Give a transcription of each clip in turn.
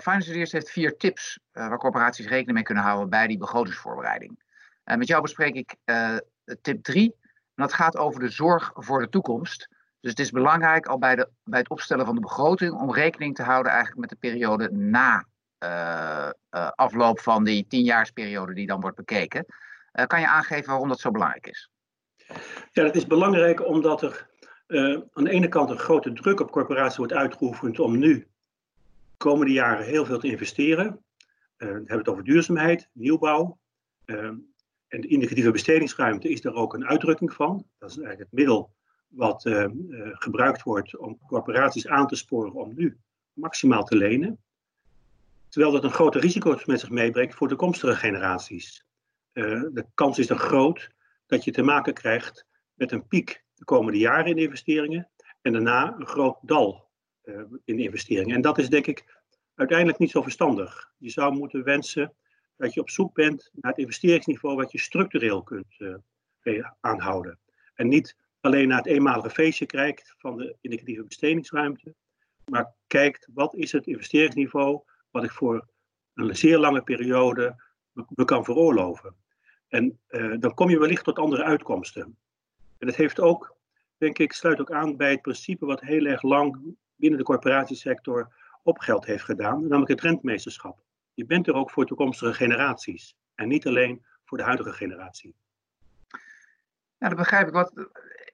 Finance Studios heeft vier tips waar corporaties rekening mee kunnen houden bij die begrotingsvoorbereiding. met jou bespreek ik tip 3. En dat gaat over de zorg voor de toekomst. Dus het is belangrijk al bij, de, bij het opstellen van de begroting om rekening te houden eigenlijk met de periode na afloop van die tienjaarsperiode die dan wordt bekeken. Kan je aangeven waarom dat zo belangrijk is? Ja, dat is belangrijk omdat er aan de ene kant een grote druk op corporaties wordt uitgeoefend om nu komende jaren heel veel te investeren. we hebben het over duurzaamheid, nieuwbouw. en de indicatieve bestedingsruimte is daar ook een uitdrukking van. Dat is eigenlijk het middel wat uh, gebruikt wordt om corporaties aan te sporen om nu maximaal te lenen. Terwijl dat een grote risico's met zich meebrengt voor toekomstige generaties. De kans is dan groot dat je te maken krijgt met een piek de komende jaren in investeringen en daarna een groot dal in de investeringen. En dat is denk ik uiteindelijk niet zo verstandig. Je zou moeten wensen dat je op zoek bent naar het investeringsniveau wat je structureel kunt aanhouden. En niet alleen naar het eenmalige feestje kijkt van de indicatieve bestedingsruimte, maar kijkt wat is het investeringsniveau wat ik voor een zeer lange periode me, kan veroorloven. En dan kom je wellicht tot andere uitkomsten. En dat heeft ook, denk ik, sluit ook aan bij het principe wat heel erg lang binnen de corporatiesector op geld heeft gedaan, namelijk het rentmeesterschap. Je bent er ook voor toekomstige generaties en niet alleen voor de huidige generatie. Ja, dat begrijp ik. Wat,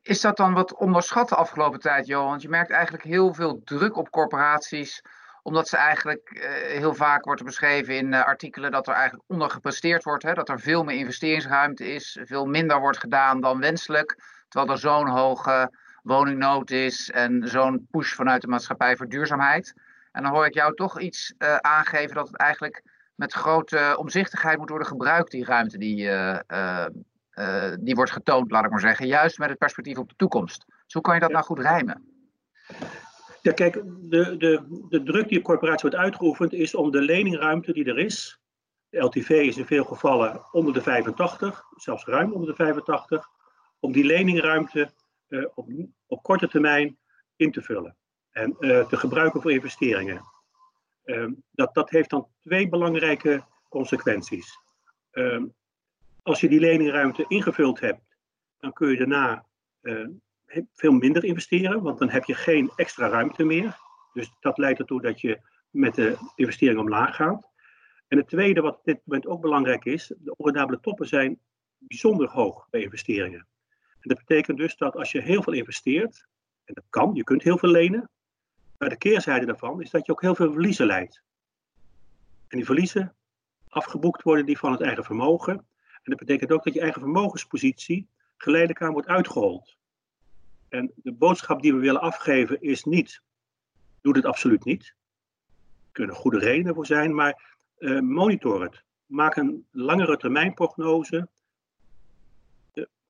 is dat dan wat onderschat de afgelopen tijd, Johan? Want je merkt eigenlijk heel veel druk op corporaties omdat ze eigenlijk uh, heel vaak wordt beschreven in uh, artikelen dat er eigenlijk ondergepresteerd wordt. Hè? Dat er veel meer investeringsruimte is, veel minder wordt gedaan dan wenselijk. Terwijl er zo'n hoge woningnood is en zo'n push vanuit de maatschappij voor duurzaamheid. En dan hoor ik jou toch iets uh, aangeven dat het eigenlijk met grote omzichtigheid moet worden gebruikt, die ruimte die uh, die wordt getoond, laat ik maar zeggen, juist met het perspectief op de toekomst. Dus hoe kan je dat nou goed rijmen? Ja, kijk, de, de, de druk die op corporatie wordt uitgeoefend is om de leningruimte die er is. De LTV is in veel gevallen onder de 85, zelfs ruim onder de 85, om die leningruimte uh, op, op korte termijn in te vullen en uh, te gebruiken voor investeringen. Uh, dat, dat heeft dan twee belangrijke consequenties. Ehm, als je die leningruimte ingevuld hebt, dan kun je daarna uh, veel minder investeren, want dan heb je geen extra ruimte meer. Dus dat leidt ertoe dat je met de investering omlaag gaat. En het tweede, wat op dit moment ook belangrijk is, de ordinabele toppen zijn bijzonder hoog bij investeringen. Dat betekent dus dat als je heel veel investeert, en dat kan, je kunt heel veel lenen, maar de keerzijde daarvan is dat je ook heel veel verliezen leidt. En die verliezen afgeboekt worden die van het eigen vermogen. En dat betekent ook dat je eigen vermogenspositie geleidelijk aan wordt uitgehold. En de boodschap die we willen afgeven is niet, doe dit absoluut niet. Er kunnen goede redenen voor zijn, maar uh, monitor het. Maak een langere termijn prognose.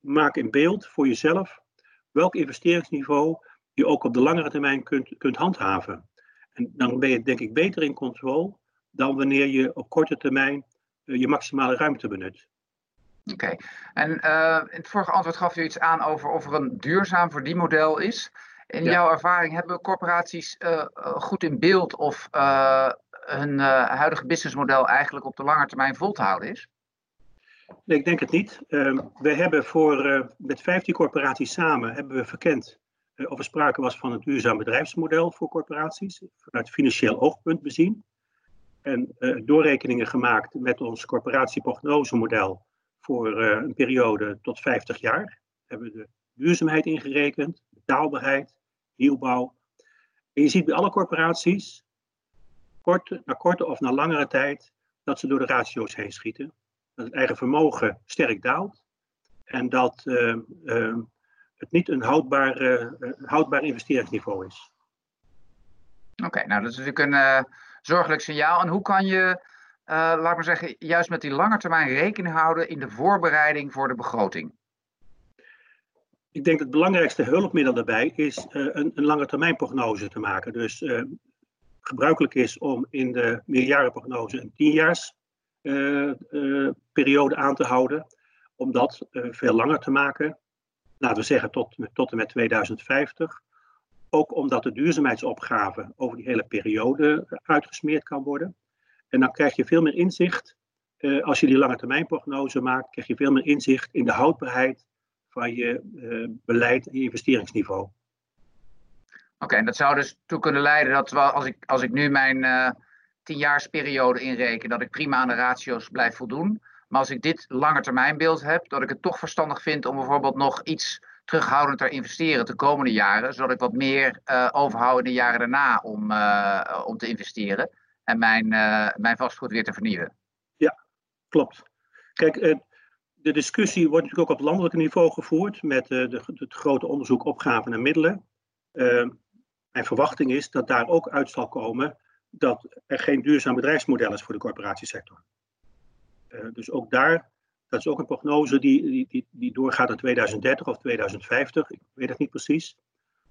Maak in beeld voor jezelf welk investeringsniveau je ook op de langere termijn kunt, kunt handhaven. En dan ben je denk ik beter in controle dan wanneer je op korte termijn uh, je maximale ruimte benut. Oké, en uh, in het vorige antwoord gaf je iets aan over of er een duurzaam verdienmodel is. In ja. jouw ervaring hebben corporaties uh, goed in beeld of uh, hun huidige businessmodel eigenlijk op de lange termijn vol te houden is? Nee, ik denk het niet. Ehm, we hebben voor, met 15 corporaties samen hebben we verkend of er sprake was van een duurzaam bedrijfsmodel voor corporaties, vanuit financieel oogpunt bezien. En doorrekeningen gemaakt met ons corporatieprognosemodel voor een periode tot 50 jaar. Hebben we de duurzaamheid ingerekend, betaalbaarheid, nieuwbouw. En je ziet bij alle corporaties, korte, na korte of na langere tijd, dat ze door de ratio's heen schieten. Dat het eigen vermogen sterk daalt. En dat uh, uh, het niet een houdbaar, houdbaar investeringsniveau is. Oké, okay, nou dat is natuurlijk een zorgelijk signaal. En hoe kan je laat maar zeggen, juist met die lange termijn rekening houden in de voorbereiding voor de begroting? Ik denk dat het belangrijkste hulpmiddel daarbij is een, een lange termijn prognose te maken. Dus uh, gebruikelijk is om in de meerjarenprognose een tienjaars periode aan te houden. Om dat veel langer te maken. Laten we zeggen tot, tot en met 2050. Ook omdat de duurzaamheidsopgave over die hele periode uitgesmeerd kan worden. En dan krijg je veel meer inzicht. Als je die lange termijn prognose maakt, krijg je veel meer inzicht in de houdbaarheid van je beleid en je investeringsniveau. Oké, en dat zou dus toe kunnen leiden dat als ik, als ik nu mijn tienjaarsperiode inreken, dat ik prima aan de ratio's blijf voldoen. Maar als ik dit langetermijnbeeld heb, dat ik het toch verstandig vind om bijvoorbeeld nog iets terughoudender investeren de komende jaren, zodat ik wat meer uh, overhoud in de jaren daarna om, uh, om te investeren en mijn, uh, mijn vastgoed weer te vernieuwen. Ja, klopt. Kijk, de discussie wordt natuurlijk ook op landelijk niveau gevoerd met de, het grote onderzoek opgaven en middelen. mijn verwachting is dat daar ook uit zal komen dat er geen duurzaam bedrijfsmodel is voor de corporatiesector. dus ook daar dat is ook een prognose die, die, die, die doorgaat naar 2030 of 2050. Ik weet het niet precies.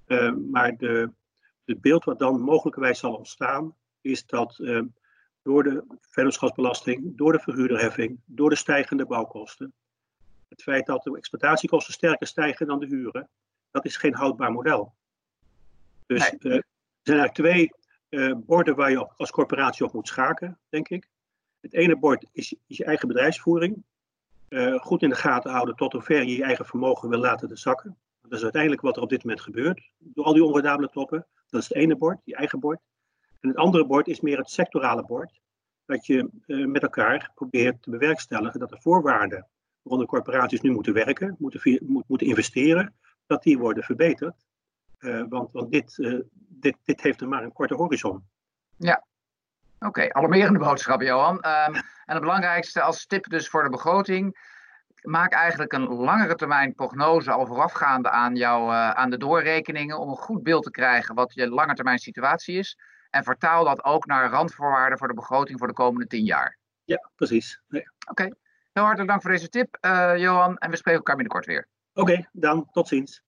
Uh, maar de, het beeld wat dan mogelijkerwijs zal ontstaan, is dat uh, door de vennootschapsbelasting, door de verhuurderheffing, door de stijgende bouwkosten, het feit dat de exploitatiekosten sterker stijgen dan de huren, dat is geen houdbaar model. Dus nee. uh, er zijn eigenlijk twee borden waar je als corporatie op moet schaken, denk ik. Het ene bord is, je eigen bedrijfsvoering uh, goed in de gaten houden tot hoever je je eigen vermogen wil laten zakken. Dat is uiteindelijk wat er op dit moment gebeurt. Door al die onredabele toppen. Dat is het ene bord, je eigen bord. En het andere bord is meer het sectorale bord. Dat je uh, met elkaar probeert te bewerkstelligen dat de voorwaarden waaronder corporaties nu moeten werken, moeten, moeten investeren, dat die worden verbeterd. Uh, want want dit, dit, dit heeft er maar een korte horizon. Ja, Oké, okay, alarmerende boodschap, Johan. Um, en het belangrijkste als tip dus voor de begroting. Maak eigenlijk een langere termijn prognose al voorafgaande aan, jouw, uh, aan de doorrekeningen. Om een goed beeld te krijgen wat je lange termijn situatie is. En vertaal dat ook naar randvoorwaarden voor de begroting voor de komende tien jaar. Ja, precies. Ja. Oké, okay. heel hartelijk dank voor deze tip, Johan. En we spreken elkaar binnenkort weer. Oké, okay, dan tot ziens.